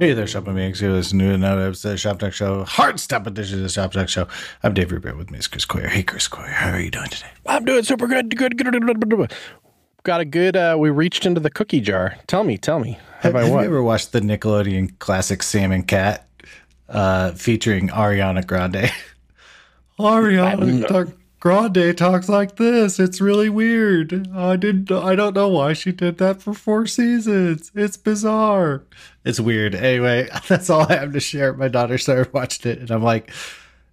Hey there, Shop Mix. You're listening to another episode of Shop Talk Show, hard Stop edition of the Shop Talk Show. I'm Dave Rupert with me is Chris Coyier. Hey, Chris Coyier, how are you doing today? I'm doing super good. Good. Good. good, good, good. Got a good. Uh, we reached into the cookie jar. Tell me. Tell me. Have, Have I have you ever watched the Nickelodeon classic Sam and Cat uh, featuring Ariana Grande? Ariana Grande talks like this. It's really weird. I didn't. I don't know why she did that for four seasons. It's bizarre. It's weird. Anyway, that's all I have to share. My daughter started watching it, and I'm like,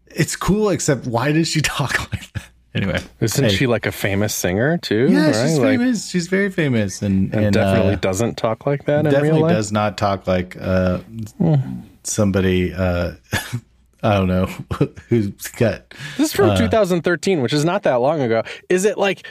it's cool, except why does she talk like that? Anyway, Isn't hey. she like a famous singer too? Yeah, right? she's like, famous. She's very famous, and, and, and, definitely uh, doesn't talk like that in definitely real life. does not talk like uh, somebody. Uh, I don't know who's got. This is from uh, 2013, which is not that long ago. Is it like,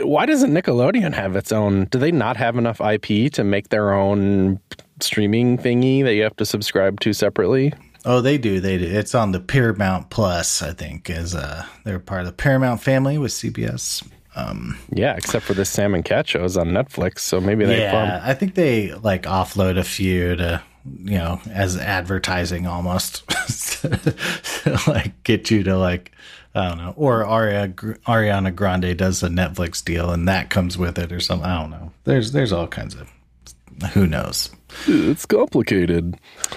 why doesn't Nickelodeon have its own? Do they not have enough IP to make their own streaming thingy that you have to subscribe to separately? Oh, they do. They do. It's on the Paramount Plus. I think is uh, they're part of the Paramount family with CBS. Um, Yeah, except for the Sam and Cat shows on Netflix. So maybe they yeah, I think they like offload a few to you know as advertising almost, like get you to like I don't know, or Aria, Ariana Grande does a Netflix deal and that comes with it or something. I don't know. There's there's all kinds of who knows. it's complicated.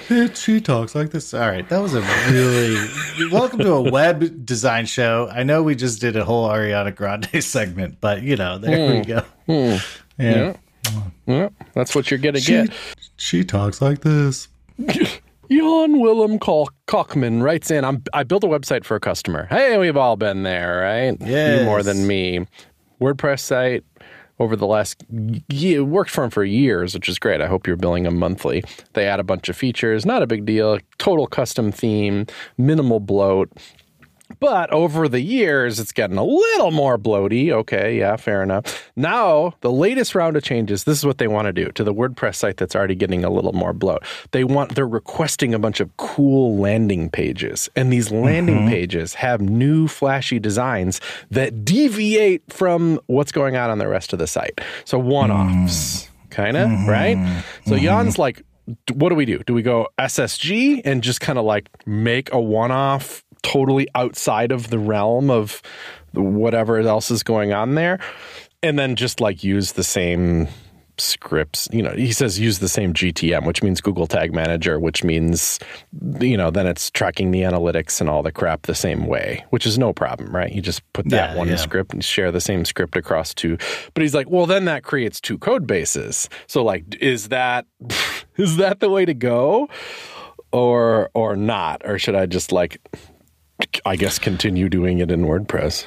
It, she talks like this. All right, that was a really welcome to a web design show. I know we just did a whole Ariana Grande segment, but you know, there we hmm. go. Hmm. Yeah. Yeah. Yeah, that's what you're gonna She, get. she talks like this. Jan Willem Kal- Kochman writes in, I'm, I built a website for a customer. Hey, we've all been there, right? Yes. You more than me. WordPress site over the last year, worked for them for years, which is great. I hope you're billing them monthly. They add a bunch of features, not a big deal. Total custom theme, minimal bloat. But over the years, it's getting a little more bloaty. Okay, yeah, fair enough. Now, the latest round of changes, this is what they want to do to the WordPress site that's already getting a little more bloat. They want, they're requesting a bunch of cool landing pages. And these landing mm-hmm. pages have new flashy designs that deviate from what's going on on the rest of the site. So one offs, mm. kind of, mm-hmm. right? So mm-hmm. Jan's like, what do we do? Do we go SSG and just kind of like make a one off totally outside of the realm of whatever else is going on there? And then just like use the same scripts. You know, he says use the same GTM, which means Google Tag Manager, which means, you know, then it's tracking the analytics and all the crap the same way, which is no problem, right? You just put that Yeah, one yeah. script and share the same script across two. But he's like, well, then that creates two code bases. So like, is that is that the way to go, or or not, or should I just like, I guess, continue doing it in WordPress?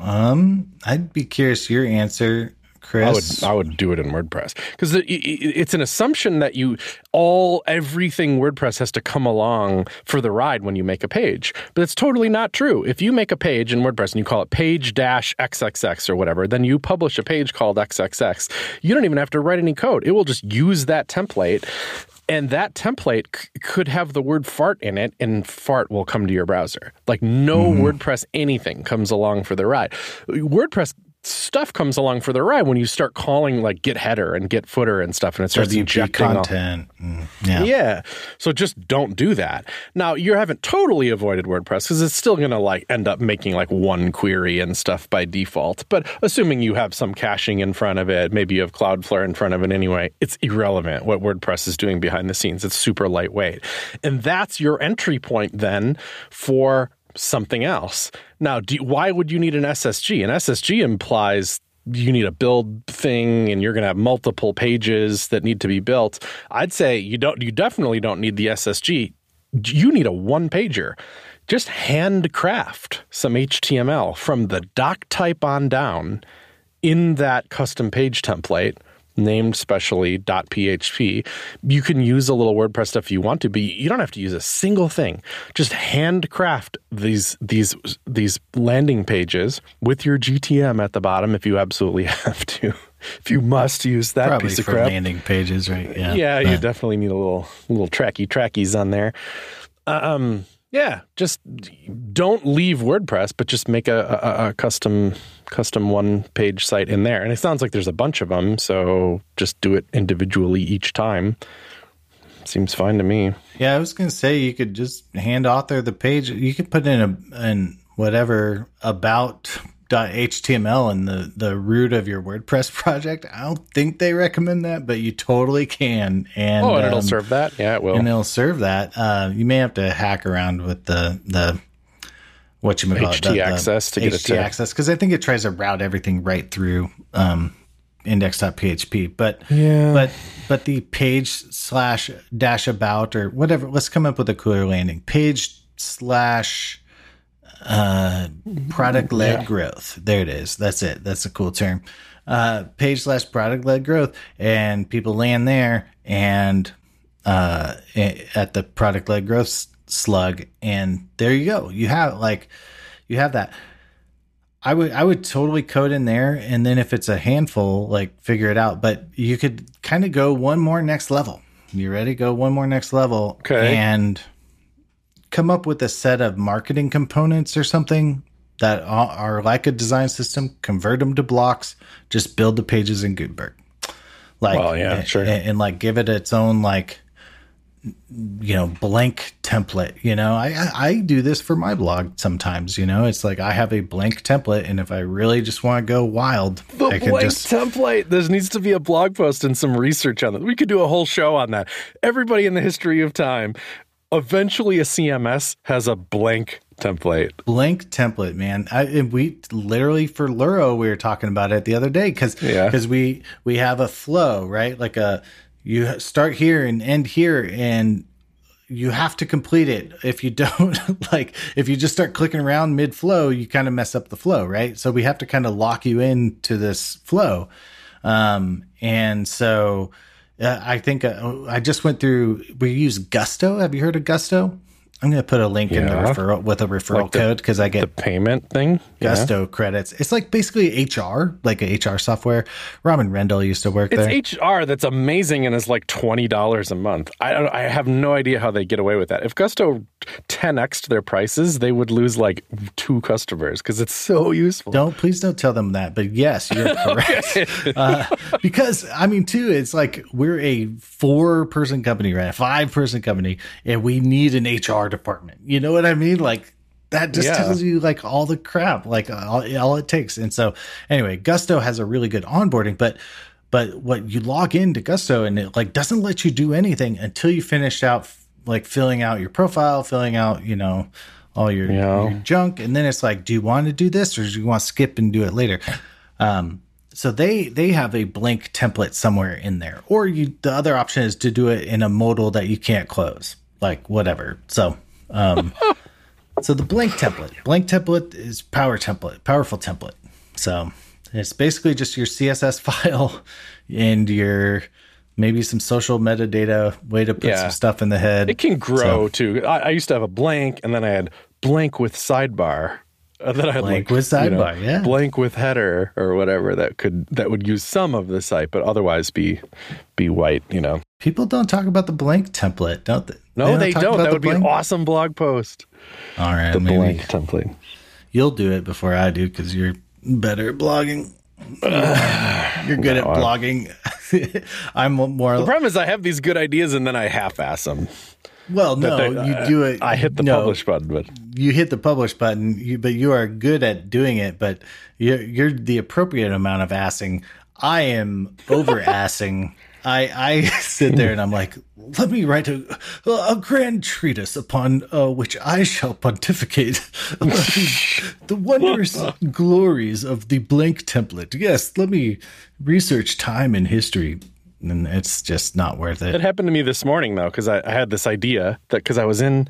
Um, I'd be curious your answer, I would Chris. I would do it in WordPress because it, it- it's an assumption that you all everything WordPress has to come along for the ride when you make a page, but it's totally not true. If you make a page in WordPress and you call it page dash xxx or whatever, then you publish a page called xxx. You don't even have to write any code; it will just use that template. And that template c- could have the word fart in it, and fart will come to your browser. Like no mm-hmm. WordPress anything comes along for the ride. WordPress stuff comes along for the ride when you start calling like get header and get footer and stuff, and it starts RTP injecting content. Mm, yeah. yeah. So just don't do that. Now, you haven't totally avoided WordPress because it's still going to like end up making like one query and stuff by default. But assuming you have some caching in front of it, maybe you have Cloudflare in front of it anyway, it's irrelevant what WordPress is doing behind the scenes. It's super lightweight. And that's your entry point then for something else. Now, do, why would you need an SSG? An SSG implies you need a build thing and you're going to have multiple pages that need to be built. I'd say you don't you definitely don't need the SSG. You need a one pager. Just handcraft some HTML from the doc type on down in that custom page template named specially .php. You can use a little WordPress stuff if you want to, but you don't have to use a single thing. Just handcraft these these these landing pages with your GTM at the bottom if you absolutely have to. If you must use that Probably piece of for crap. landing pages, right? Yeah. Yeah, you definitely need a little little tracky trackies on there. Um, yeah, just don't leave WordPress, but just make a, a, a custom custom one page site in there. And it sounds like there's a bunch of them, so just do it individually each time. Seems fine to me. Yeah, I was gonna say you could just hand author the page. You could put in a in whatever about HTML in the the root of your WordPress project. I don't think they recommend that, but you totally can. And Oh, and it'll um, serve that. Yeah, it will. and it'll serve that. Uh, you may have to hack around with the the what you call HT the, the access to get it to- access because I think it tries to route everything right through um, index.php. But Yeah. but but the page slash dash about or whatever. Let's come up with a cooler landing page slash uh, product led Yeah. growth. There it is. That's it. That's a cool term. Uh, page slash product led growth, and people land there and uh, at the product led growth slug, and there you go. You have like you have that. I would I would totally code in there, and then if it's a handful, like figure it out. But you could kind of go one more next level. You ready? Go one more next level, Okay. and come up with a set of marketing components or something that are like a design system. Convert them to blocks. Just build the pages in Gutenberg. Like, Well, yeah, and- sure. and, and like give it its own like you know blank template you know I, I i do this for my blog sometimes you know it's like i have a blank template and if i really just want to go wild The i can blank just template. There needs to be a blog post and some research on that. We could do a whole show on that. Everybody in the history of time, eventually a CMS has a blank template. blank template man. I, and we literally for luro we were talking about it the other day because Yeah. because we we have a flow right? Like a you start here and end here and you have to complete it. If you don't like if you just start clicking around mid flow you kind of mess up the flow right? So we have to kind of lock you into this flow. Um and so uh, i think uh, i just went through we use gusto. Have you heard of gusto? I'm going to put a link in the referral with a referral Like the- code because i get The payment thing. Yeah. gusto credits it's like basically hr like a hr software robin rendle used to work there It's HR that's amazing and is like twenty dollars a month. I don't, I have no idea how they get away with that. If Gusto 10x their prices, they would lose like two customers because it's so useful. Don't please don't tell them that. But yes, you're correct. uh, because I mean, too, it's like we're a four person company, right? A five person company, and we need an HR department. You know what I mean? Like that just Yeah. tells you like all the crap, like all, all it takes. And so, anyway, Gusto has a really good onboarding, but but what you log into Gusto and it like doesn't let you do anything until you finish out like filling out your profile, filling out you know all your, Yeah. your junk, and then it's like, do you want to do this or do you want to skip and do it later? Um, so they they have a blank template somewhere in there, or you the other option is to do it in a modal that you can't close, like whatever. So. Um, so the blank template, blank template is power template, powerful template. So it's basically just your CSS file and your maybe some social metadata way to put Yeah. some stuff in the head. It can grow too. I, I used to have a blank, and then I had blank with sidebar. And then I had Blank like, with you know, sidebar, yeah. blank with header or whatever that could that would use some of the site, but otherwise be be white. You know, People don't talk about the blank template, don't they? no, they, don't. about That the would be an awesome blog post. All right, The maybe blank template. you'll do it before I do because you're better at blogging. you're good at blogging. I'm more. The problem is I have these good ideas and then I half-ass them. well, no, They- you do it. I hit the no, publish button, but you hit the publish button, you, but you are good at doing it. But you're, you're the appropriate amount of assing. I am over assing. I, I sit there and I'm like, let me write a, a grand treatise upon uh, which I shall pontificate the, wondrous glories of the blank template. Yes, let me research time and history. And it's just not worth it. It happened to me this morning though, because I, I had this idea that because I was in,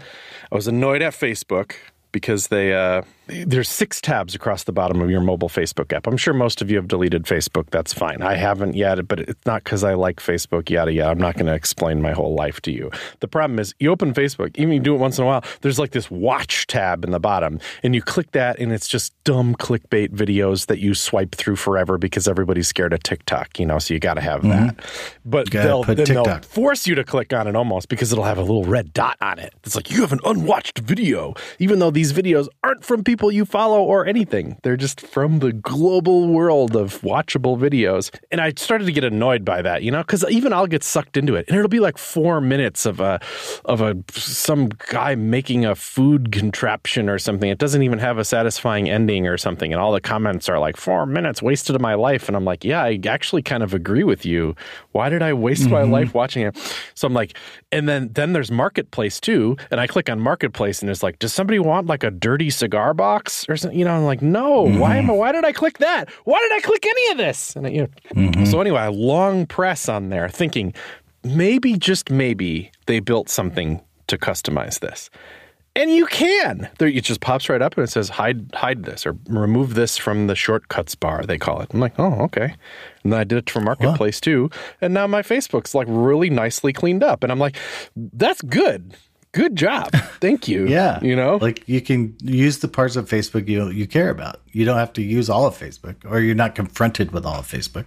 I was annoyed at Facebook because they uh, there's six tabs across the bottom of your mobile Facebook app. I'm sure most of you have deleted Facebook. That's fine. I haven't yet, but it's not because I like Facebook. Yada yada. I'm not going to explain my whole life to you. The problem is you open Facebook, even you do it once in a while. There's like this watch tab in the bottom, and you click that, and it's just dumb clickbait videos that you swipe through forever because everybody's scared of TikTok. You know, so you got to have that. But they'll, then they'll force you to click on it almost because it'll have a little red dot on it. It's like you have an unwatched video, even though these videos aren't from people people you follow or anything. They're just from the global world of watchable videos. And I started to get annoyed by that, you know, because even I'll get sucked into it, and it'll be like four minutes of a of a some guy making a food contraption or something. It doesn't even have a satisfying ending or something, and all the comments are like four minutes wasted of my life. And I'm like, yeah, I actually kind of agree with you. Why did I waste mm-hmm. my life watching it? So I'm like, and then then there's marketplace too, and I click on marketplace, and it's like, does somebody want like a dirty cigar box or something? You know, I'm like, no. Mm-hmm. Why am I? Why did I click that? Why did I click any of this? And you know, mm-hmm. so anyway, I long press on there, thinking maybe just maybe they built something to customize this. And you can. There, it just pops right up and it says hide hide this or remove this from the shortcuts bar. They call it. I'm like, oh, okay. And then I did it for Marketplace too. And now my Facebook's like really nicely cleaned up. And I'm like, that's good. Good job. Thank you. yeah. You know, like you can use the parts of Facebook you you care about. You don't have to use all of Facebook, or you're not confronted with all of Facebook.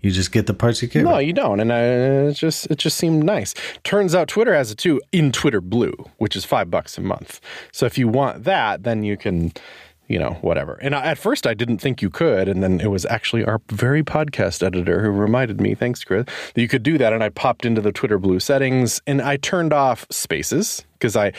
You just get the parts you care. No, about. you don't, and uh, it just it just seemed nice. Turns out Twitter has it too in Twitter Blue, which is five bucks a month. So if you want that, then you can you know, whatever. And at first, I didn't think you could. And then it was actually our very podcast editor who reminded me, thanks, Chris, that you could do that. And I popped into the Twitter Blue settings and I turned off spaces because I,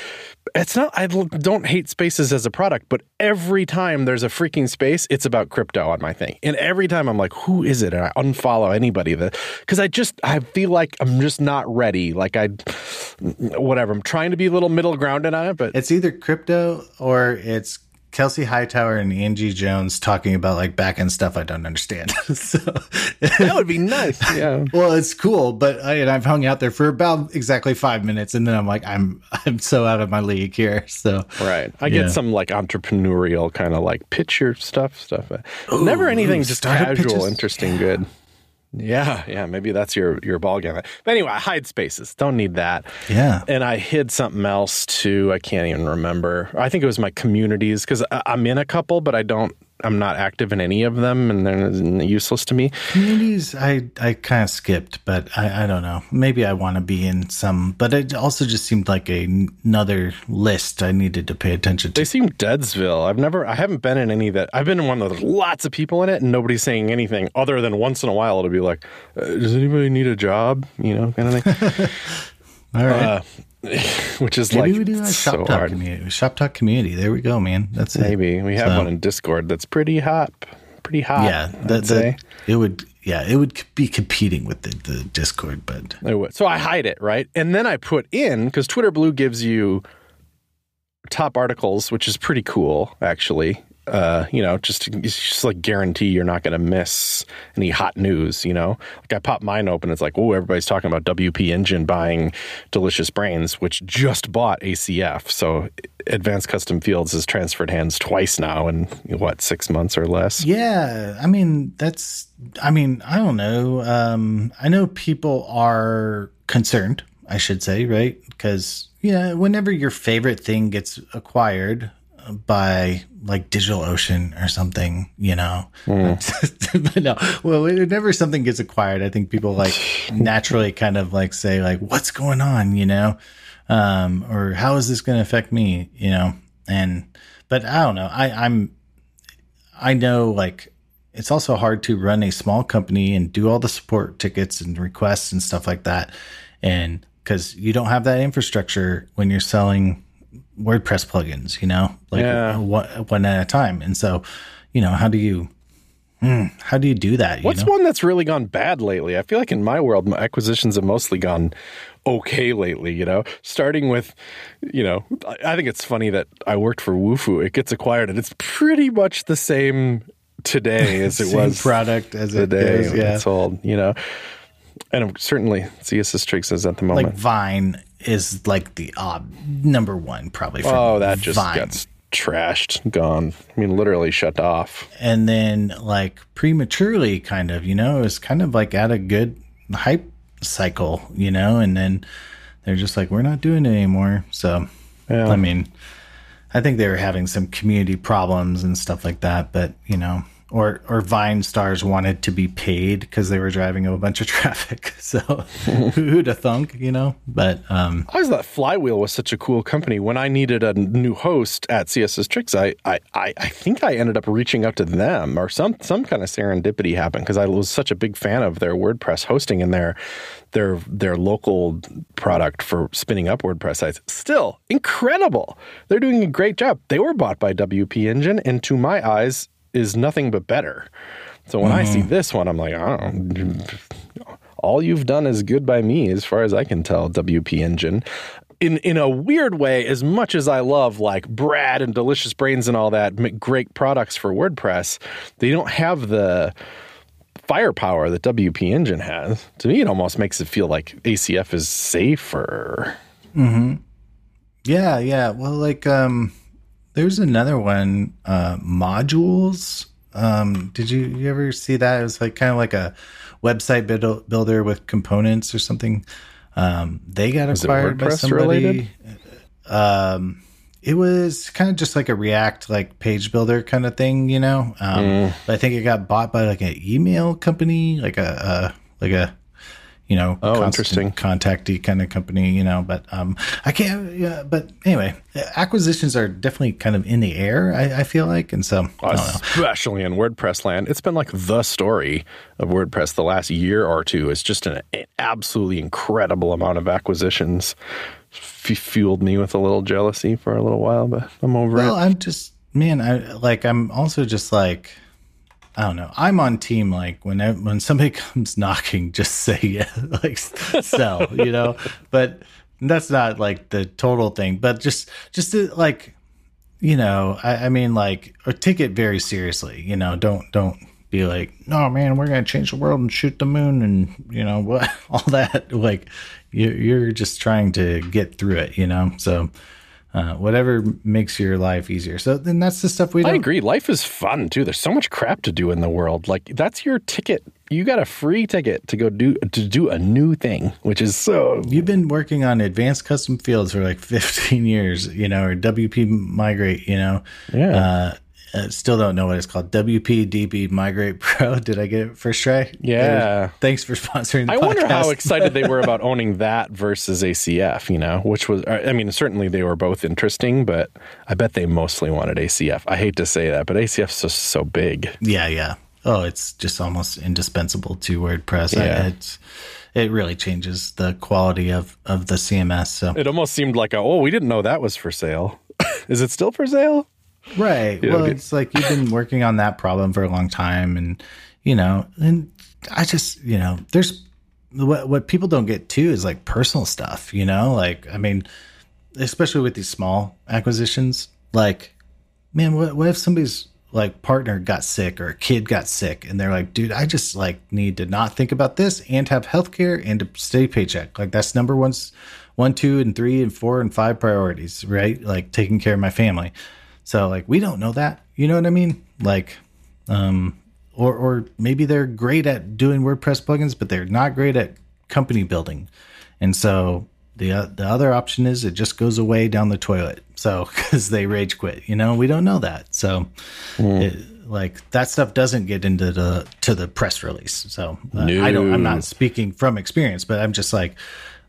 it's not, I don't hate spaces as a product, but every time there's a freaking space, it's about crypto on my thing. And every time I'm like, who is it? And I unfollow anybody that, because I just, I feel like I'm just not ready. Like I, whatever, I'm trying to be a little middle grounded on it, but it's either crypto or it's Kelsey Hightower and Angie Jones talking about like back end stuff I don't understand. so that would be nice. Yeah. well, it's cool, but I, and I've hung out there for about exactly five minutes, and then I'm like, I'm I'm so out of my league here. So right, I yeah. get some like entrepreneurial kind of like picture stuff, stuff. Uh, ooh, Never anything just casual, pitches. interesting, yeah. good. Yeah, yeah, maybe that's your your ball game. But anyway, I hide spaces. Don't need that. Yeah. And I hid something else too. I can't even remember. I think it was my communities because I'm in a couple, but I don't I'm not active in any of them, and they're useless to me. Communities, I I kind of skipped, but I, I don't know. Maybe I want to be in some, but it also just seemed like a, another list I needed to pay attention to. They seem Deadsville. I've never, I haven't been in any that. I've been in one with lots of people in it, and nobody's saying anything other than once in a while it'll be like, uh, "Does anybody need a job?" You know, kind of thing. All right. Uh, which is Maybe like we do a shop so talk hard. community. Shop talk community. There we go, man. That's it. Maybe it. we have so, one in Discord that's pretty hot. Pretty hot. Yeah, that, that it would. Yeah, it would be competing with the, the Discord, but it would. So I hide it right, and then I put in because Twitter Blue gives you top articles, which is pretty cool actually uh, you know, just just like guarantee you're not going to miss any hot news. You know, like I pop mine open, it's like, oh, everybody's talking about WP Engine buying Delicious Brains, which just bought ACF. So Advanced Custom Fields has transferred hands twice now in what six months or less. Yeah, I mean that's, I mean, I don't know. Um, I know people are concerned. I should say, right? Because yeah, whenever your favorite thing gets acquired by like DigitalOcean or something, you know. Mm. but no, well, whenever something gets acquired, I think people like naturally kind of like say like, "What's going on?" You know, um, or how is this going to affect me? You know, and but I don't know. I I'm I know like it's also hard to run a small company and do all the support tickets and requests and stuff like that, and because you don't have that infrastructure when you're selling WordPress plugins, you know, like yeah. one, one at a time. And so, you know, how do you, hmm, how do you do that? What's know? one that's really gone bad lately? I feel like in my world, my acquisitions have mostly gone okay lately, you know, starting with, you know, I think it's funny that I worked for Wufoo. It gets acquired and it's pretty much the same today as it was product as day goes, yeah. it's sold, you know. And certainly CSS Tricks is at the moment. Like Vine is like the odd number one probably. For oh, that just Vine. gets trashed, gone. I mean, literally shut off. And then like prematurely, kind of, you know, it's kind of like at a good hype cycle, you know, and then they're just like, we're not doing it anymore. So, yeah. I mean, I think they were having some community problems and stuff like that, but you know, or or Vine stars wanted to be paid because they were driving a bunch of traffic. So who'd have thunk, you know? But um, I always thought Flywheel was such a cool company. When I needed a new host at CSS Tricks, I I, I, think I ended up reaching out to them or some some kind of serendipity happened because I was such a big fan of their WordPress hosting and their their their local product for spinning up WordPress sites. Still incredible. They're doing a great job. They were bought by WP Engine, and to my eyes, is nothing but better. So when mm-hmm. I see this one, I'm like, oh, all you've done is good by me, as far as I can tell, WP Engine. In in a weird way, as much as I love like Brad and Delicious Brains and all that make great products for WordPress, they don't have the firepower that WP Engine has. To me, it almost makes it feel like ACF is safer. Hmm. Yeah. Yeah. Well, like um there's another one, uh, modules. Um, did you, you ever see that? It was like kind of like a website build, builder with components or something. Um, they got was acquired by somebody. Um, it was kind of just like a React like page builder kind of thing, you know. Um, mm. I think it got bought by like an email company, like a, a like a you know, oh, interesting contacty kind of company, you know, but um, I can't, yeah, but anyway, acquisitions are definitely kind of in the air, I, I feel like. And so, especially in WordPress land, it's been like the story of WordPress the last year or two. It's just an, an absolutely incredible amount of acquisitions. F- fueled me with a little jealousy for a little while, but I'm over well, it. Well, I'm just, man, I like, I'm also just like, I don't know. I'm on team like when when somebody comes knocking, just say yeah, like sell, you know. But that's not like the total thing. But just just to, like, you know, I, I mean, like, or take it very seriously. You know, don't don't be like, no, man, we're gonna change the world and shoot the moon and you know what, all that. Like, you, you're just trying to get through it. You know, so uh, whatever makes your life easier. So then that's the stuff we. Don't... I agree. Life is fun too. There's so much crap to do in the world. Like that's your ticket. You got a free ticket to go do to do a new thing, which is so. You've been working on advanced custom fields for like 15 years, you know, or WP migrate, you know. Yeah. Uh, uh, still don't know what it's called. WPDB Migrate Pro. Did I get it first try? Yeah. Thanks for sponsoring. I podcast. wonder how excited they were about owning that versus ACF. You know, which was I mean, certainly they were both interesting, but I bet they mostly wanted ACF. I hate to say that, but ACF's just so big. Yeah, yeah. Oh, it's just almost indispensable to WordPress. Yeah. I, it's it really changes the quality of of the CMS. So it almost seemed like a, oh, we didn't know that was for sale. Is it still for sale? Right. You well, it's like you've been working on that problem for a long time, and you know, and I just, you know, there's what what people don't get too is like personal stuff. You know, like I mean, especially with these small acquisitions, like, man, what what if somebody's like partner got sick or a kid got sick and they're like, dude, I just like need to not think about this and have health care and a steady paycheck. Like that's number one, one, two, and three, and four, and five priorities, right? Like taking care of my family. So like we don't know that. You know what I mean? Like um or or maybe they're great at doing WordPress plugins but they're not great at company building. And so the uh, the other option is it just goes away down the toilet. So cuz they rage quit, you know? We don't know that. So mm. it, like that stuff doesn't get into the to the press release. So uh, no. I don't I'm not speaking from experience, but I'm just like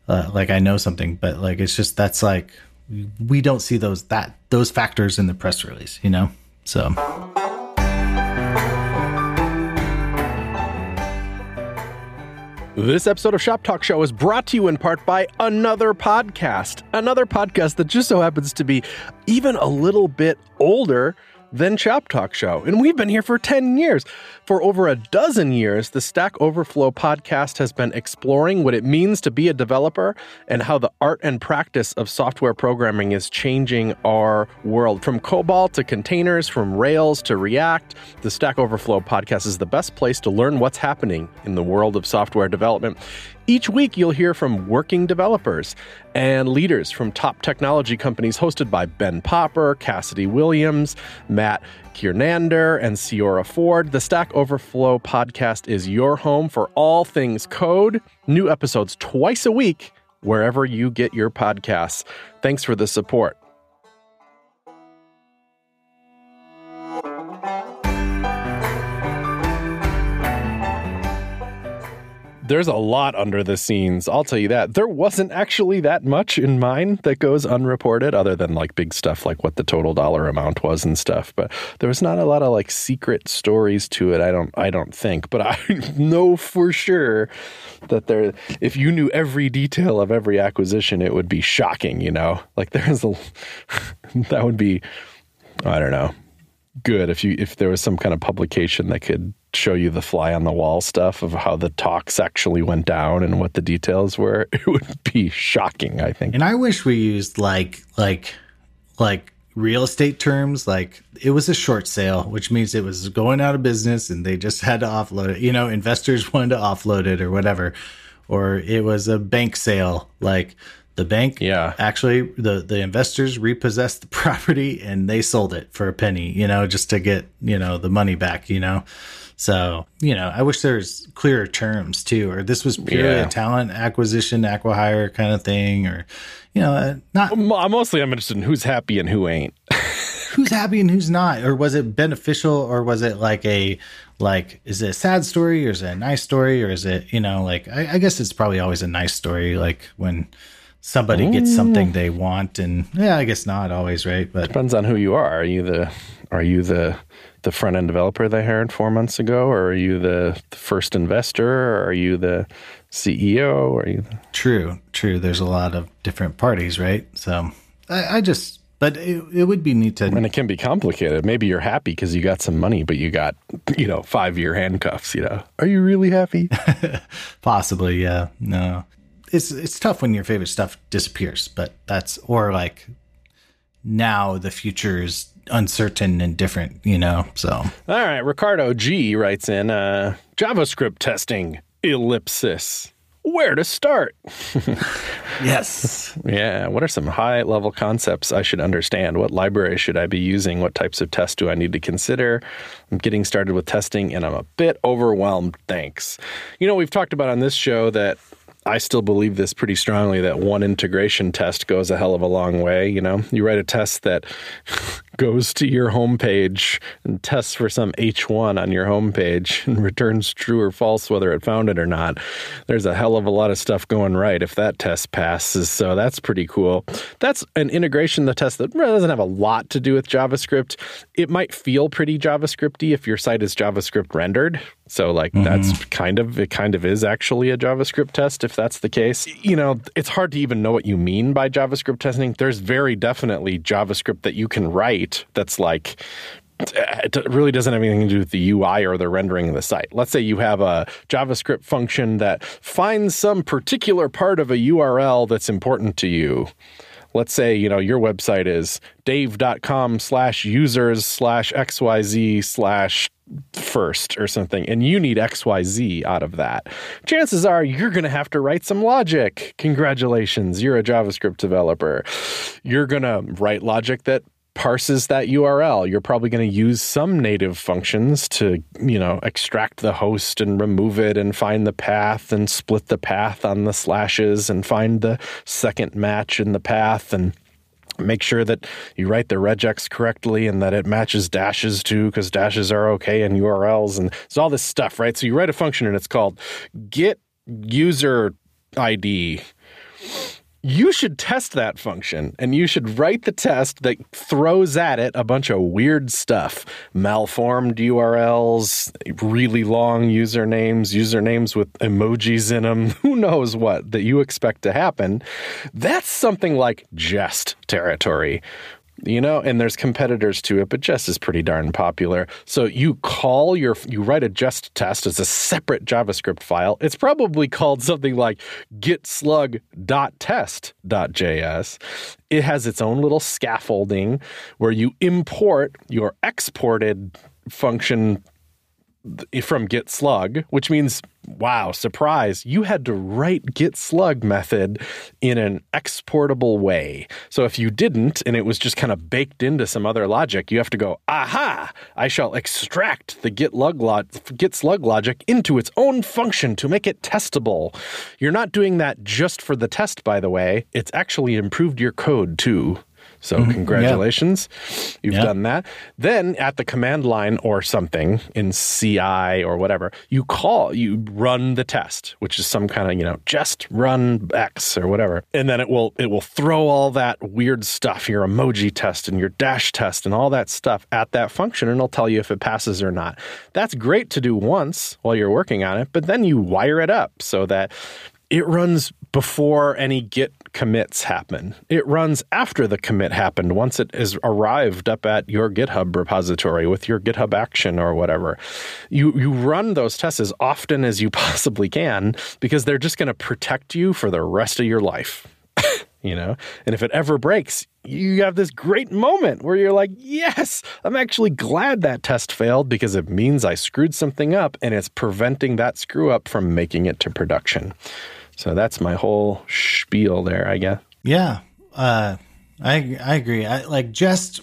uh, like I know something, but like it's just that's like we don't see those that those factors in the press release, you know. So. This episode of Shop Talk Show is brought to you in part by another podcast. Another podcast that just so happens to be even a little bit older than Shop Talk Show. And we've been here for 10 years. For over a dozen years, the Stack Overflow podcast has been exploring what it means to be a developer and how the art and practice of software programming is changing our world. From COBOL to containers, from Rails to React, the Stack Overflow podcast is the best place to learn what's happening in the world of software development. Each week, you'll hear from working developers and leaders from top technology companies hosted by Ben Popper, Cassidy Williams, Matt Kiernander, and Ceora Ford. The Stack Overflow podcast is your home for all things code. New episodes twice a week, wherever you get your podcasts. Thanks for the support. There's a lot under the scenes. I'll tell you that. There wasn't actually that much in mine that goes unreported, other than like big stuff like what the total dollar amount was and stuff. But there was not a lot of like secret stories to it. I don't. I don't think. But I know for sure that there. If you knew every detail of every acquisition, it would be shocking. You know, like there's a. that would be. I don't know good if you if there was some kind of publication that could show you the fly on the wall stuff of how the talks actually went down and what the details were it would be shocking i think. And i wish we used like like like real estate terms like it was a short sale which means it was going out of business and they just had to offload it. You know investors wanted to offload it or whatever. Or it was a bank sale like the bank, yeah, actually, the the investors repossessed the property and they sold it for a penny, you know, just to get you know the money back, you know. So you know, I wish there's clearer terms too, or this was purely yeah. a talent acquisition, acquihire kind of thing, or you know, uh, not. Mostly, I'm interested in who's happy and who ain't. who's happy and who's not, or was it beneficial, or was it like a like is it a sad story, or is it a nice story, or is it you know like I, I guess it's probably always a nice story, like when somebody Ooh. gets something they want and yeah i guess not always right? But depends on who you are. Are you the are you the the front end developer they hired four months ago or are you the, the first investor or are you the ceo or are you the... true true. There's a lot of different parties right? So i, I just but it, it would be neat to and it can be complicated. Maybe you're happy because you got some money but you got you know five year handcuffs you know? Are you really happy possibly yeah. No it's it's tough when your favorite stuff disappears, but that's or like now the future is uncertain and different, you know. So all right, Ricardo G writes in uh, JavaScript testing ellipsis. Where to start? yes. Yeah. What are some high level concepts I should understand? What library should I be using? What types of tests do I need to consider? I'm getting started with testing and I'm a bit overwhelmed. Thanks. You know, we've talked about on this show that I still believe this pretty strongly that one integration test goes a hell of a long way. You know, you write a test that goes to your homepage and tests for some H1 on your homepage and returns true or false whether it found it or not. There's a hell of a lot of stuff going right if that test passes. So that's pretty cool. That's an integration the test that doesn't have a lot to do with JavaScript. It might feel pretty JavaScripty if your site is JavaScript rendered, so like mm-hmm. that's kind of it kind of is actually a JavaScript test if that's the case. You know, it's hard to even know what you mean by JavaScript testing. There's very definitely JavaScript that you can write that's like it really doesn't have anything to do with the UI or the rendering of the site. Let's say you have a JavaScript function that finds some particular part of a URL that's important to you. Let's say you know your website is dave.com slash users slash xyz slash first or something and you need xyz out of that. Chances are you're going to have to write some logic. Congratulations you're a javascript developer. You're going to write logic that parses that URL. You're probably going to use some native functions to, you know, extract the host and remove it and find the path and split the path on the slashes and find the second match in the path and make sure that you write the regex correctly and that it matches dashes too because dashes are okay in urls and it's all this stuff right so you write a function and it's called get user id you should test that function and you should write the test that throws at it a bunch of weird stuff malformed URLs, really long usernames, usernames with emojis in them, who knows what that you expect to happen. That's something like jest territory you know and there's competitors to it but jest is pretty darn popular. So you call your you write a jest test as a separate javascript file. It's probably called something like getslug.test.js it has its own little scaffolding where you import your exported function from git slug which means wow surprise you had to write git slug method in an exportable way. So if you didn't and it was just kind of baked into some other logic you have to go aha! I shall extract the git, lug log, git slug logic into its own function to make it testable. You're not doing that just for the test by the way. It's actually improved your code too So mm-hmm. congratulations, you've Yeah. done that. Then at the command line or something in CI or whatever, you call, you run the test, which is some kind of you know just run X or whatever, and then it will it will throw all that weird stuff, your emoji test and your dash test and all that stuff at that function, and it'll tell you if it passes or not. That's great to do once while you're working on it, but then you wire it up so that it runs before any git commits happen. It runs after the commit happened once it has arrived up at your GitHub repository with your GitHub action or whatever. You you run those tests as often as you possibly can because they're just going to protect you for the rest of your life. you know? And if it ever breaks, you have this great moment where you're like, "Yes, I'm actually glad that test failed because it means I screwed something up and it's preventing that screw up from making it to production." So that's my whole spiel there, I guess. Yeah, uh, I I agree. I like Jest.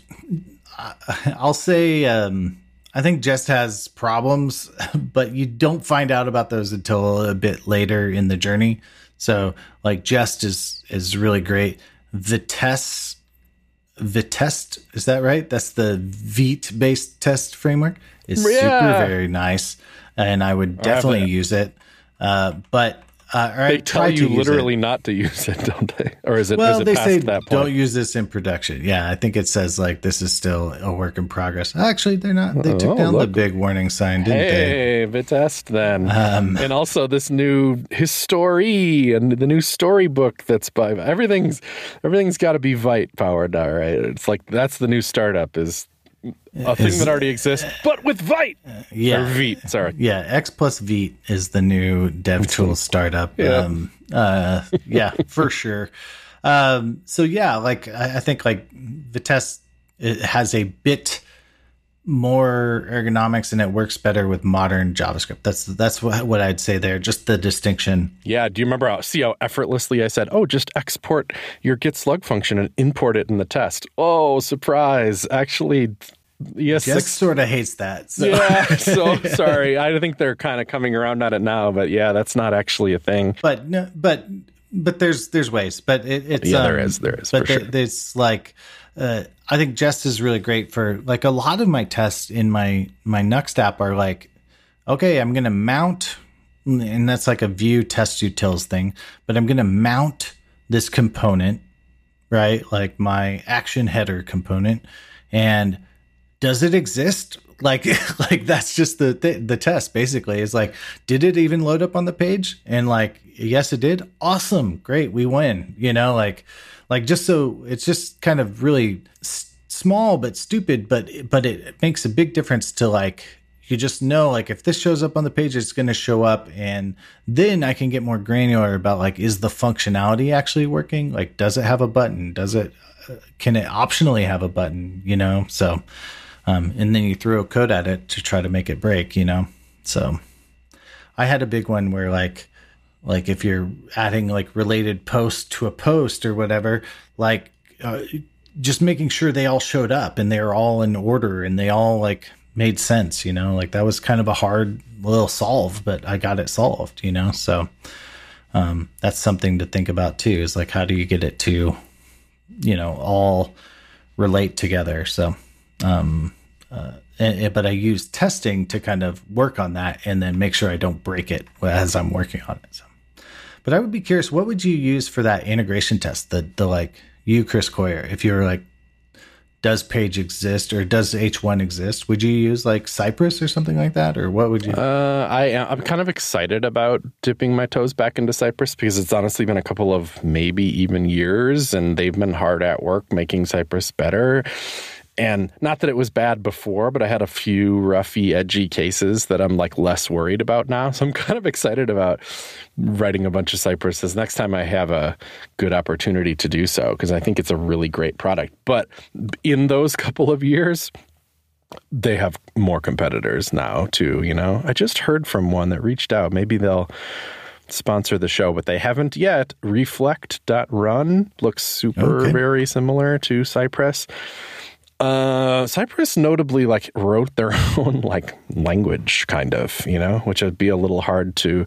I'll say um, I think Jest has problems, but you don't find out about those until a bit later in the journey. So like Jest is is really great. Vitesse, Vitest, is that right? That's the Vite based test framework. Is super very nice, and I would definitely it. use it. Uh, but uh, or I They tell you literally not to use it, don't they? Or is it, Well, is it they past say that point? don't use this in production. Yeah, I think it says like this is still a work in progress. Actually, they're not. They took Oh, down the big warning sign, didn't they? Hey, Vitest then. Um, and also this new Histoire and the new storybook that's by everything's everything's got to be Vite powered now, right? It's like that's the new startup is a thing that already exists, but with Vite. Yeah. Or Vite, sorry. Yeah, X plus Vite is the new dev tool startup. Yeah. Um, uh, yeah, for sure. Um, so yeah, like I, I think like Vitest it has a bit more ergonomics and it works better with modern JavaScript. That's that's what, what I'd say there. Jest the distinction. Yeah, do you remember how see how effortlessly I said, "Oh, just export your git slug function and import it in the test." Oh, surprise. Actually, yes, Just sort of hates that. So. yeah, so sorry. I think they're kind of coming around on it now, but yeah, that's not actually a thing. but no, but but there's there's ways, but it, it's Yeah, there um, is, there is, But for there- sure. there's like uh, I think Jest is really great for like a lot of my tests in my my Nuxt app are like, okay, I'm gonna mount, and that's like a Vue test utils thing, but I'm gonna mount this component, right? Like my action header component, and does it exist? Like like that's just the the, the test basically. Is like did it even load up on the page? And like yes it did. Awesome. Great. We win. You know like like just so it's just kind of really s- small but stupid but but it makes a big difference to like you just know like if this shows up on the page it's going to show up and then i can get more granular about like is the functionality actually working? Like does it have a button? Does it uh, can it optionally have a button you know? So um, and then you throw a code at it to try to make it break you know? So i had a big one where like like if you're adding like related posts to a post or whatever like uh, just making sure they all showed up and they're all in order and they all like made sense you know? Like that was kind of a hard little solve but i got it solved you know? So um, that's something to think about too is like how do you get it to you know all relate together? So um uh, and- but i use testing to kind of work on that and then make sure i don't break it as i'm working on it so but i would be curious what would you use for that integration test the the like you chris coyier if you were like does page exist or does h1 exist would you use like cypress or something like that or what would you Uh, I I'm kind of excited about dipping my toes back into Cypress because it's honestly been a couple of maybe even years, and they've been hard at work making Cypress better. And not that it was bad before, but I had a few roughy, edgy cases that I'm like less worried about now. So I'm kind of excited about writing a bunch of Cypresses next time I have a good opportunity to do so because I think it's a really great product. But in those couple of years, they have more competitors now too you know i just heard from one that reached out maybe they'll sponsor the show but they haven't yet reflect.run looks super Okay. very similar to cypress uh cypress notably like wrote their own like language kind of you know which would be a little hard to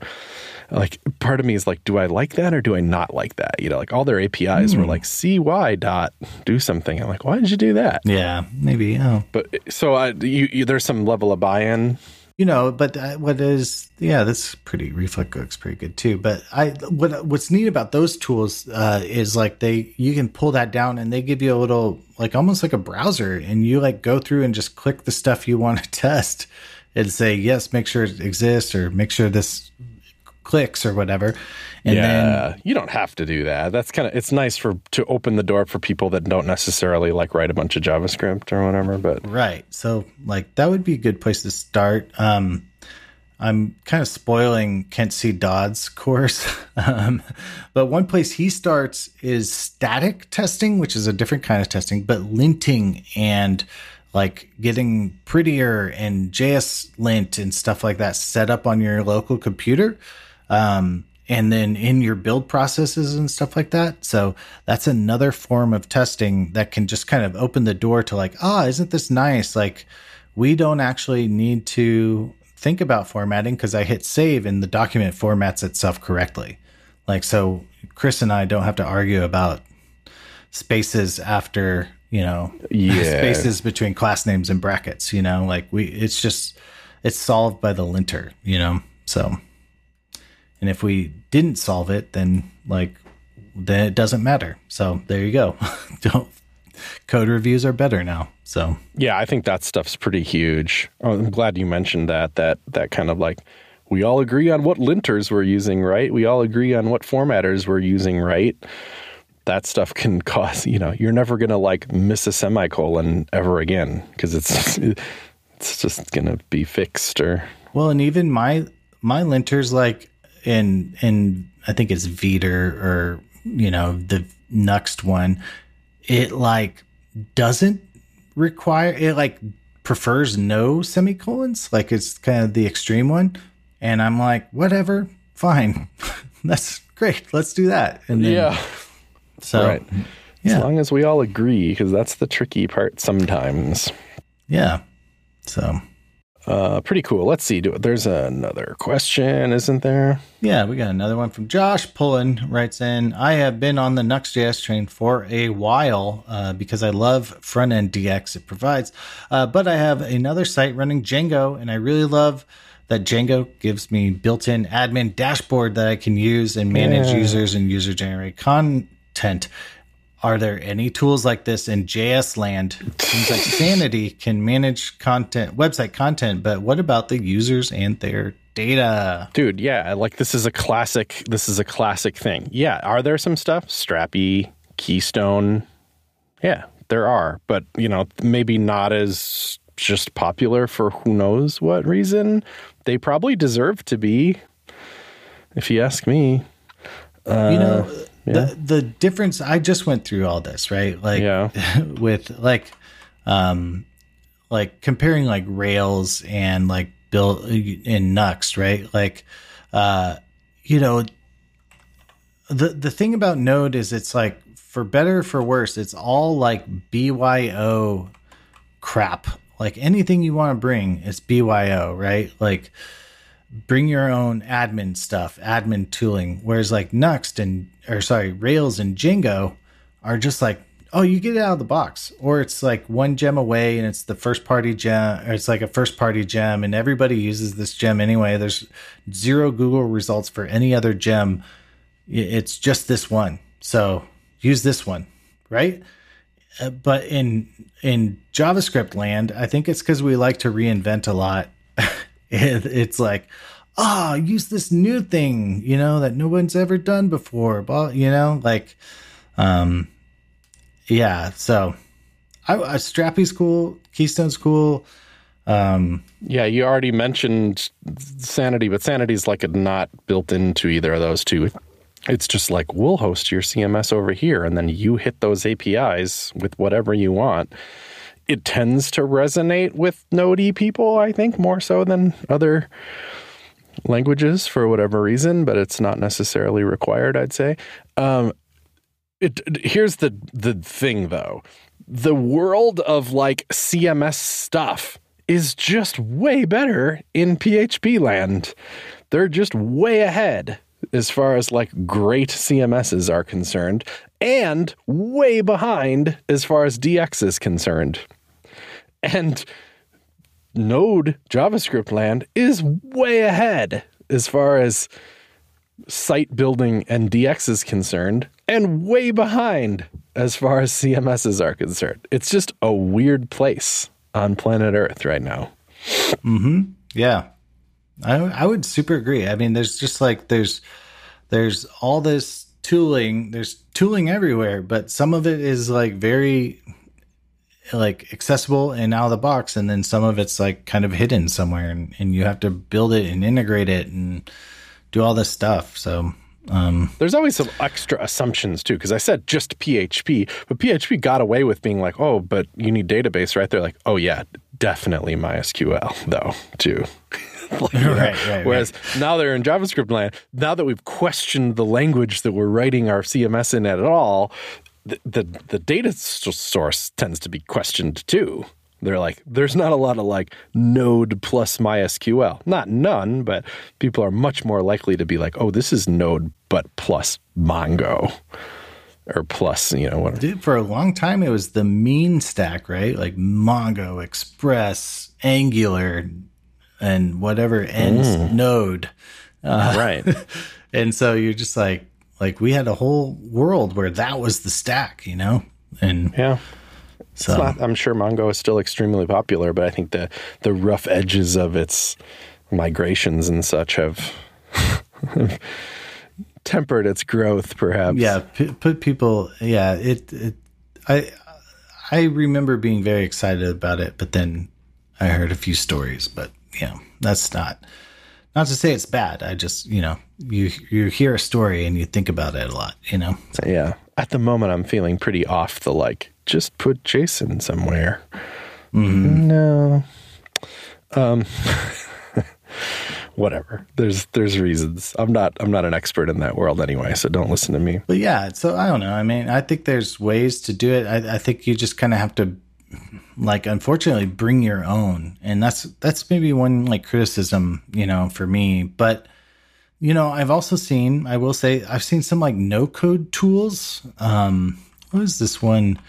like part of me is like, do I like that or do I not like that? You know, like all their APIs were like cy dot do something. I'm like, why did you do that? Yeah, maybe. Oh, But so I, you, you, there's some level of buy-in. You know, but what is yeah, that's pretty. Reflect looks pretty good too. But I what what's neat about those tools uh, is like they you can pull that down and they give you a little like almost like a browser, and you like go through and just click the stuff you want to test and say yes, make sure it exists or make sure this clicks or whatever. And then yeah, you don't have to do that. That's kind of it's nice for to open the door for people that don't necessarily like write a bunch of JavaScript or whatever. But Right. So like that would be a good place to start. Um I'm kind of spoiling Kent C. Dodds' course. um, but one place he starts is static testing, which is a different kind of testing, but linting and like getting prettier and JS lint and stuff like that set up on your local computer. Um, and then in your build processes and stuff like that. So that's another form of testing that can just kind of open the door to like, ah, isn't this nice? Like, we don't actually need to think about formatting because I hit save and the document formats itself correctly. Like, so Chris and I don't have to argue about spaces after, you know, Yeah. spaces between class names and brackets, you know, like we, it's just, it's solved by the linter, you know, so. And if we didn't solve it, then like then it doesn't matter. So there you go. Don't code reviews are better now. So yeah, I think that stuff's pretty huge. Oh, I'm glad you mentioned that. That that kind of like we all agree on what linters we're using, right? We all agree on what formatters we're using, right? That stuff can cause you know you're never gonna like miss a semicolon ever again because it's it's just gonna be fixed or well, and even my my linters like in in I think it's Veeder or you know the next one, it like doesn't require it like prefers no semicolons. Like it's kind of the extreme one, and I'm like whatever, fine, that's great. Let's do that. And then, so right. yeah. As long as we all agree, because that's the tricky part sometimes. yeah. So Uh, pretty cool. Let's see. Do, there's another question, isn't there? Yeah, we got another one from Josh Pullen writes in I have been on the Nuxt.js train for a while uh, because I love front end DX it provides, uh, but I have another site running Django and I really love that Django gives me built in admin dashboard that I can use and manage Yeah. users and user generated content. Are there any tools like this in JS land? Seems like Sanity can manage content, website content, but what about the users and their data? Dude, yeah, like this is a classic this is a classic thing. Yeah, are there some stuff? Strapi, Keystone. Yeah, there are, but you know, maybe not as just popular for who knows what reason. They probably deserve to be if you ask me. you know uh, the the difference i just went through all this right? Like Yeah. with like um like comparing like rails and like build in Nuxt, right? Like uh you know the the thing about node is it's like for better or for worse it's all like byo crap. Like anything you want to bring is byo right? Like bring your own admin stuff, admin tooling. Whereas like Nuxt and or sorry, Rails and Django are just like, oh, you get it out of the box, or it's like one gem away and it's the first party gem, or it's like a first party gem, and everybody uses this gem anyway. There's zero Google results for any other gem. It's just this one, so use this one, right? Uh, but in in JavaScript land, I think it's because we like to reinvent a lot. It, it's like, ah, use this new thing, you know, that no one's ever done before. But you know, like, um, yeah. So, I, I Strapi's cool, Keystone's cool. Um, Yeah, you already mentioned Sanity, but Sanity's like a not built into either of those two. It's just like we'll host your CMS over here, and then you hit those APIs with whatever you want. It tends to resonate with Node people, I think, more so than other languages for whatever reason, but it's not necessarily required, I'd say. Um, it, it- here's the the thing though. The world of like CMS stuff is just way better in PHP land. they're just way ahead as far as like great CMSs are concerned, and way behind as far as DX is concerned. And Node JavaScript land is way ahead as far as site building and DX is concerned, and way behind as far as CMSs are concerned. It's just a weird place on planet Earth right now. Mm-hmm. Yeah. I I would super agree. I mean, there's just like there's there's all this tooling, there's tooling everywhere, but some of it is like very like accessible and out of the box and then some of it's like kind of hidden somewhere and, and you have to build it and integrate it and do all this stuff. So um, There's always some extra assumptions too, because I said just PHP, but PHP got away with being like, oh, but you need database, right? They're like, oh yeah, definitely MySQL though too. like, right, right, Whereas right. now they're in JavaScript land. Now that we've questioned the language that we're writing our CMS in at all, the, the, the data source tends to be questioned too. They're like, there's not a lot of like Node plus MySQL. Not none, but people are much more likely to be like, oh, this is Node, but plus Mongo or plus, you know, whatever. Dude, for a long time, it was the mean stack, right? Like Mongo, Express, Angular, and whatever ends mm. Node. Uh, right. and so you're just like, like we had a whole world where that was the stack, you know? And yeah. So not, I'm sure Mongo is still extremely popular, but I think the the rough edges of its migrations and such have tempered its growth, perhaps. Yeah, p- put people. Yeah, it, it. I I remember being very excited about it, but then I heard a few stories. But yeah, that's not not to say it's bad. I just you know you you hear a story and you think about it a lot. You know. Yeah. At the moment, I'm feeling pretty off the like just put JSON somewhere. Mm-hmm. No. Um, whatever. There's there's reasons. I'm not I'm not an expert in that world anyway, so don't listen to me. But yeah, so I don't know. I mean, I think there's ways to do it. I, I think you just kind of have to, like, unfortunately, bring your own, and that's that's maybe one like criticism, you know, for me. But you know, I've also seen, I will say, I've seen some like no code tools. Um, what is this one?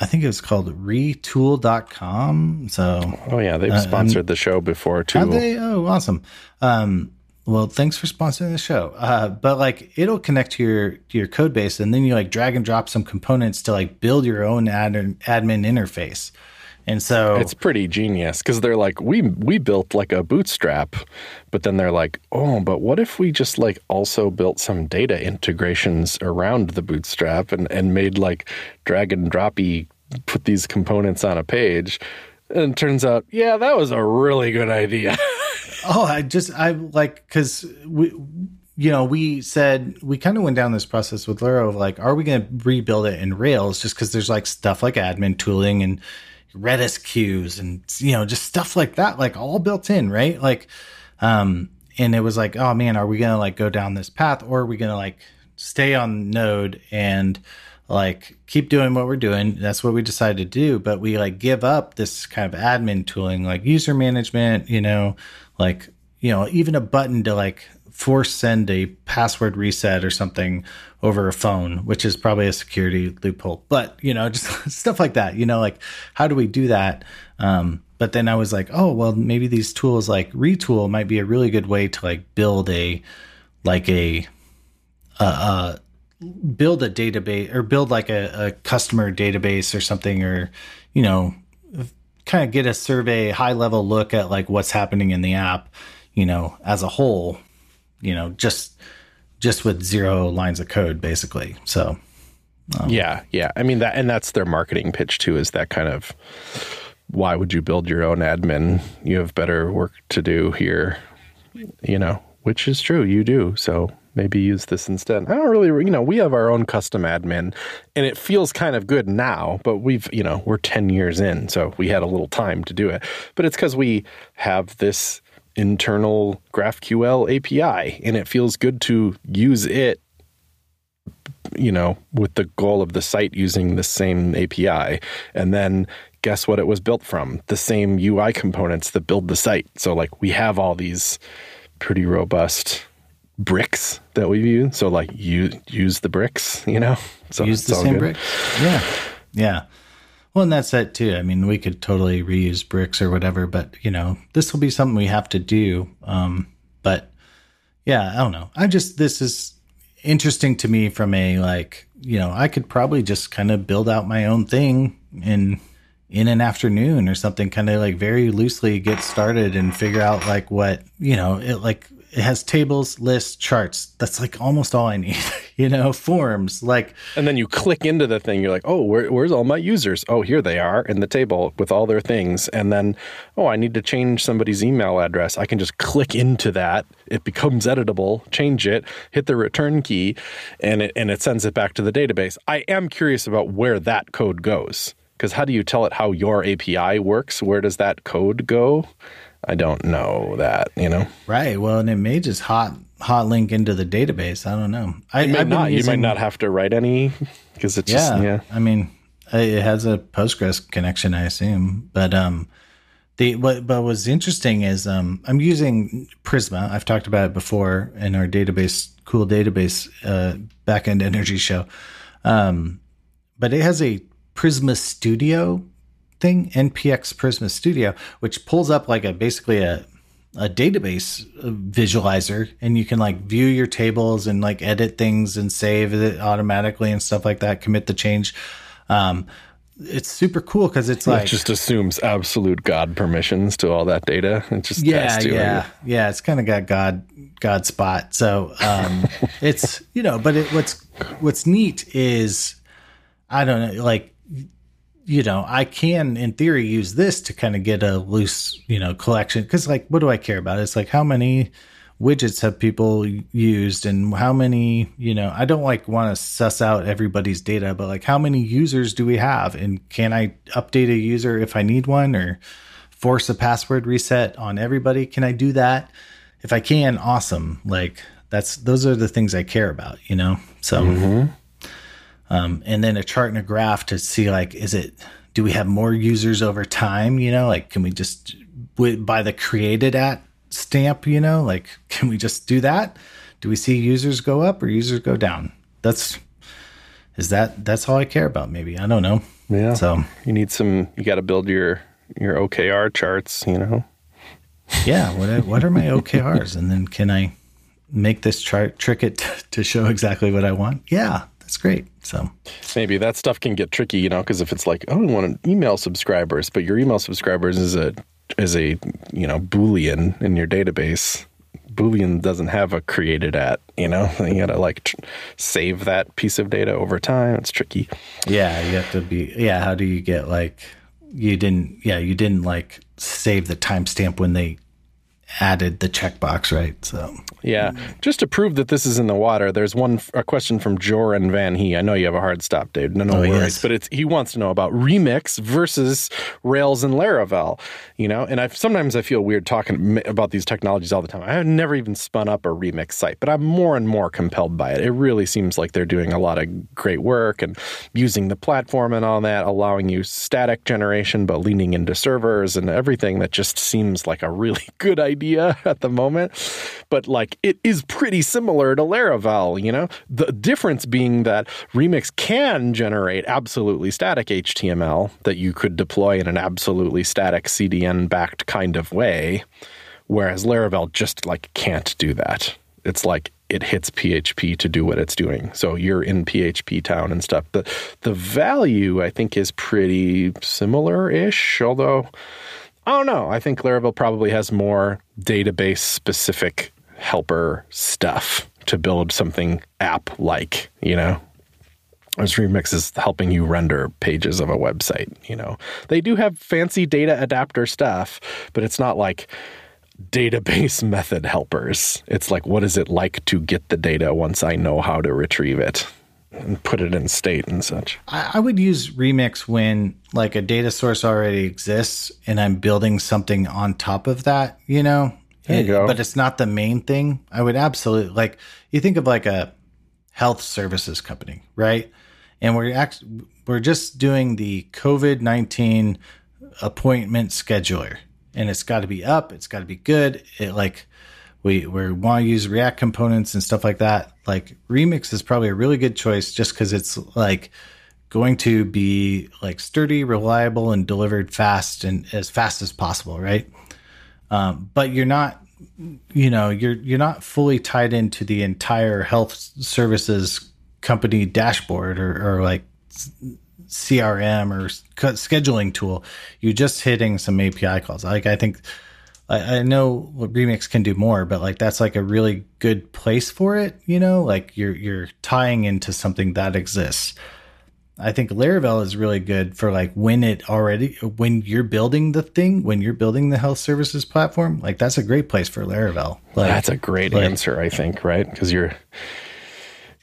I think it was called retool.com. So, oh, yeah, they've uh, sponsored the show before too. They? Oh, awesome. Um, well, thanks for sponsoring the show. Uh, but like it'll connect to your your code base and then you like drag and drop some components to like build your own ad- admin interface. And so it's pretty genius because they're like, we we built like a bootstrap, but then they're like, oh, but what if we just like also built some data integrations around the bootstrap and, and made like drag and droppy put these components on a page? And turns out, yeah, that was a really good idea. oh, I just I like because we you know, we said we kind of went down this process with Luro of like, are we going to rebuild it in Rails just because there's like stuff like admin tooling and Redis queues and you know just stuff like that, like all built in, right? Like, um, and it was like, oh man, are we gonna like go down this path, or are we gonna like stay on Node and like keep doing what we're doing? That's what we decided to do, but we like give up this kind of admin tooling, like user management, you know, like you know even a button to like force send a password reset or something over a phone, which is probably a security loophole. But you know, just stuff like that. You know, like how do we do that? Um, but then I was like, oh well, maybe these tools like Retool might be a really good way to like build a like a uh, uh build a database or build like a, a customer database or something or you know kind of get a survey high level look at like what's happening in the app you know as a whole you know, just just with zero lines of code, basically. So, um, yeah, yeah. I mean that, and that's their marketing pitch too. Is that kind of why would you build your own admin? You have better work to do here, you know, which is true. You do. So maybe use this instead. I don't really, you know, we have our own custom admin and it feels kind of good now, but we've, you know, we're 10 years in, so we had a little time to do it. But it's because we have this internal GraphQL API, and it feels good to use it, you know, with the goal of the site using the same API. And then guess what it was built from? The same UI components that build the site. So, like, we have all these pretty robust bricks that we use. So like you use the bricks, you know. So use the same good. brick. Yeah, yeah. Well, and that's it too. I mean, we could totally reuse bricks or whatever, but you know, this will be something we have to do. Um, but yeah, I don't know. I just this is interesting to me from a like, you know, I could probably just kind of build out my own thing in in an afternoon or something, kind of like very loosely get started and figure out like what you know, it like it has tables, lists, charts. That's like almost all I need. you know, forms like And then you click into the thing. You're like, oh, where, where's all my users? Oh, here they are in the table with all their things. And then, oh, I need to change somebody's email address. I can just click into that. It becomes editable. Change it. Hit the return key, and it and it sends it back to the database. I am curious about where that code goes because how do you tell it how your API works? Where does that code go? I don't know that. You know, Right. Well, and it may just hot hot link into the database. I don't know. I you might not. You might not have to write any because it's just Yeah. yeah. I mean, it has a Postgres connection, I assume. But um, the what but what's interesting is um, I'm using Prisma. I've talked about it before in our database, cool database uh, backend energy show. Um, but it has a Prisma Studio thing, NPX Prisma Studio, which pulls up like a basically a a database visualizer and you can like view your tables and like edit things and save it automatically and stuff like that commit the change. Um it's super cool because it's It like just assumes absolute God permissions to all that data. It just yeah yeah. Yeah it's kind of got god god spot. So um it's you know but it, what's what's neat is i don't know like you know i can in theory use this to kind of get a loose you know collection. Because like what do i care about? It's like how many widgets have people used and how many you know i don't like want to suss out everybody's data but like how many users do we have? And can i update a user if i need one or force a password reset on everybody? Can i do that? If i can awesome. Like that's those are the things i care about you know? So mm-hmm. Um, and then a chart and a graph to see like is it do we have more users over time you know like can we just by the created at stamp you know like can we just do that do we see users go up or users go down that's is that that's all i care about maybe i don't know Yeah. so You need some. You got to build your your OKR charts. You know. yeah what are, what are my okrs and then can i make this chart trick it to show exactly what i want yeah that's great so Maybe that stuff can get tricky, you know, because if it's like, oh, I want to email subscribers, but your email subscribers is a is a you know boolean in your database. Boolean doesn't have a created at, you know. You got to like tr- save that piece of data over time. It's tricky. Yeah, you have to be. Yeah, how do you get like you didn't? Yeah, you didn't like save the timestamp when they added the checkbox, right? So Yeah, just to prove that this is in the water, there's one a question from Joran Van He. I know you have a hard stop, Dave. No, no Oh, worries. yes. But it's he wants to know about Remix versus Rails and Laravel. You know, and I sometimes I feel weird talking about these technologies all the time. I have never even spun up a Remix site, but I'm more and more compelled by it. It really seems like they're doing a lot of great work and using the platform and all that, allowing you static generation, but leaning into servers and everything that just seems like a really good idea at the moment. But like it is pretty similar to Laravel, you know? The difference being that Remix can generate absolutely static HTML that you could deploy in an absolutely static CDN backed kind of way, whereas Laravel just like can't do that. It's like it hits PHP to do what it's doing. So you're in PHP town and stuff. The the value I think is pretty similar-ish, although I don't know. I think Laravel probably has more database specific helper stuff to build something app like, you know. Whereas Remix is helping you render pages of a website, you know. They do have fancy data adapter stuff, but it's not like database method helpers. It's like what is it like to get the data once I know how to retrieve it and put it in state and such. I, would use Remix when like a data source already exists and I'm building something on top of that. You know, There you go. but it's not the main thing. I would absolutely like you think of like a health services company, right? And we're act- we're just doing the COVID nineteen appointment scheduler, and it's got to be up. It's got to be good. It like we we want to use React components and stuff like that, like Remix is probably a really good choice just because it's like going to be like sturdy, reliable, and delivered fast and as fast as possible, right? Um, but you're not you know you're you're not fully tied into the entire health services company dashboard or, or like crm or scheduling tool. You're just hitting some api calls. Like i think I, I know remix can do more but like that's like a really good place for it you know like you're you're tying into something that exists I think Laravel is really good for like when it already when you're building the thing, when you're building the health services platform, like that's a great place for Laravel. Like, that's a great like, answer, I think, right? Because you're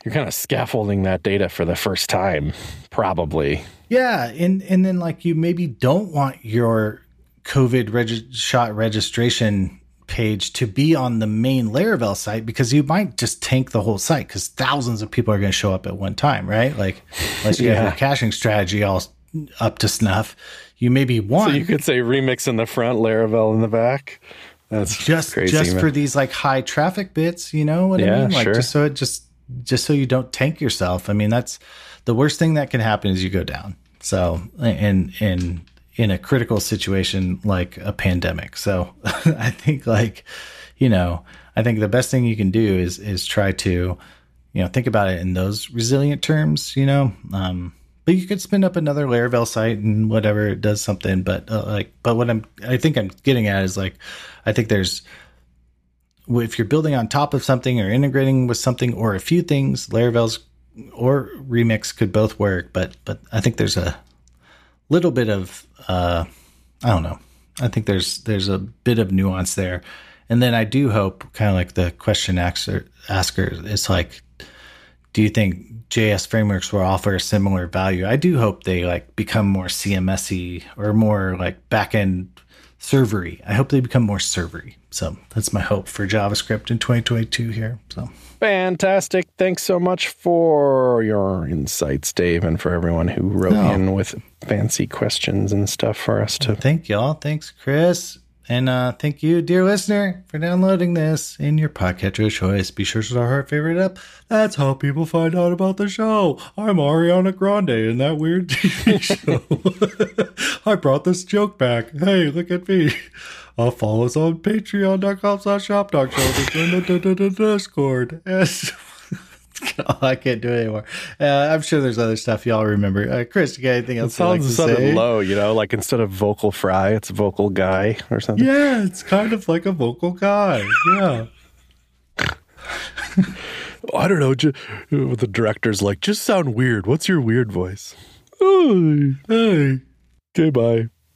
you're kind of scaffolding that data for the first time, probably. Yeah, and and then like you maybe don't want your COVID reg- shot registration page to be on the main Laravel site because you might just tank the whole site because thousands of people are going to show up at one time, right? Like, unless you yeah. have your caching strategy all up to snuff, you maybe want. So you could say remix in the front, Laravel in the back. That's just crazy, just man. for these like high traffic bits. You know what yeah, I mean? Like sure. just so it just just so you don't tank yourself. I mean, that's the worst thing that can happen is you go down. So and and in a critical situation like a pandemic. So I think like, you know, I think the best thing you can do is is try to, you know, think about it in those resilient terms, you know. Um, but you could spin up another Laravel site and whatever it does something. But uh, like, but what I'm I think I'm getting at is like, I think there's if you're building on top of something or integrating with something or a few things, Laravel's or Remix could both work. But but I think there's a little bit of uh, I don't know. I think there's there's a bit of nuance there, and then I do hope, kind of like the question asker, asker is like, do you think JS frameworks will offer a similar value? I do hope they like become more CMSy or more like backend servery. I hope they become more servery. So that's my hope for JavaScript in 2022 here. So fantastic. Thanks so much for your insights, Dave, and for everyone who wrote no. in with fancy questions and stuff for us to. Thank y'all. Thanks, Chris. And uh, thank you, dear listener, for downloading this in your podcatcher of choice. Be sure to our heart favorite up. That's how people find out about the show. I'm Ariana Grande in that weird TV show. I brought this joke back. Hey, look at me. Uh, follow us on patreon.com slash shop talk show to join the Discord. oh, I can't do it anymore. Uh, I'm sure there's other stuff y'all remember. Uh, Chris, you got anything else? It sounds like to low, you know, like instead of vocal fry, it's vocal guy or something. Yeah, it's kind of like a vocal guy. Yeah. I don't know. Just, the director's like, just sound weird. What's your weird voice? Hey, hey. Okay, bye.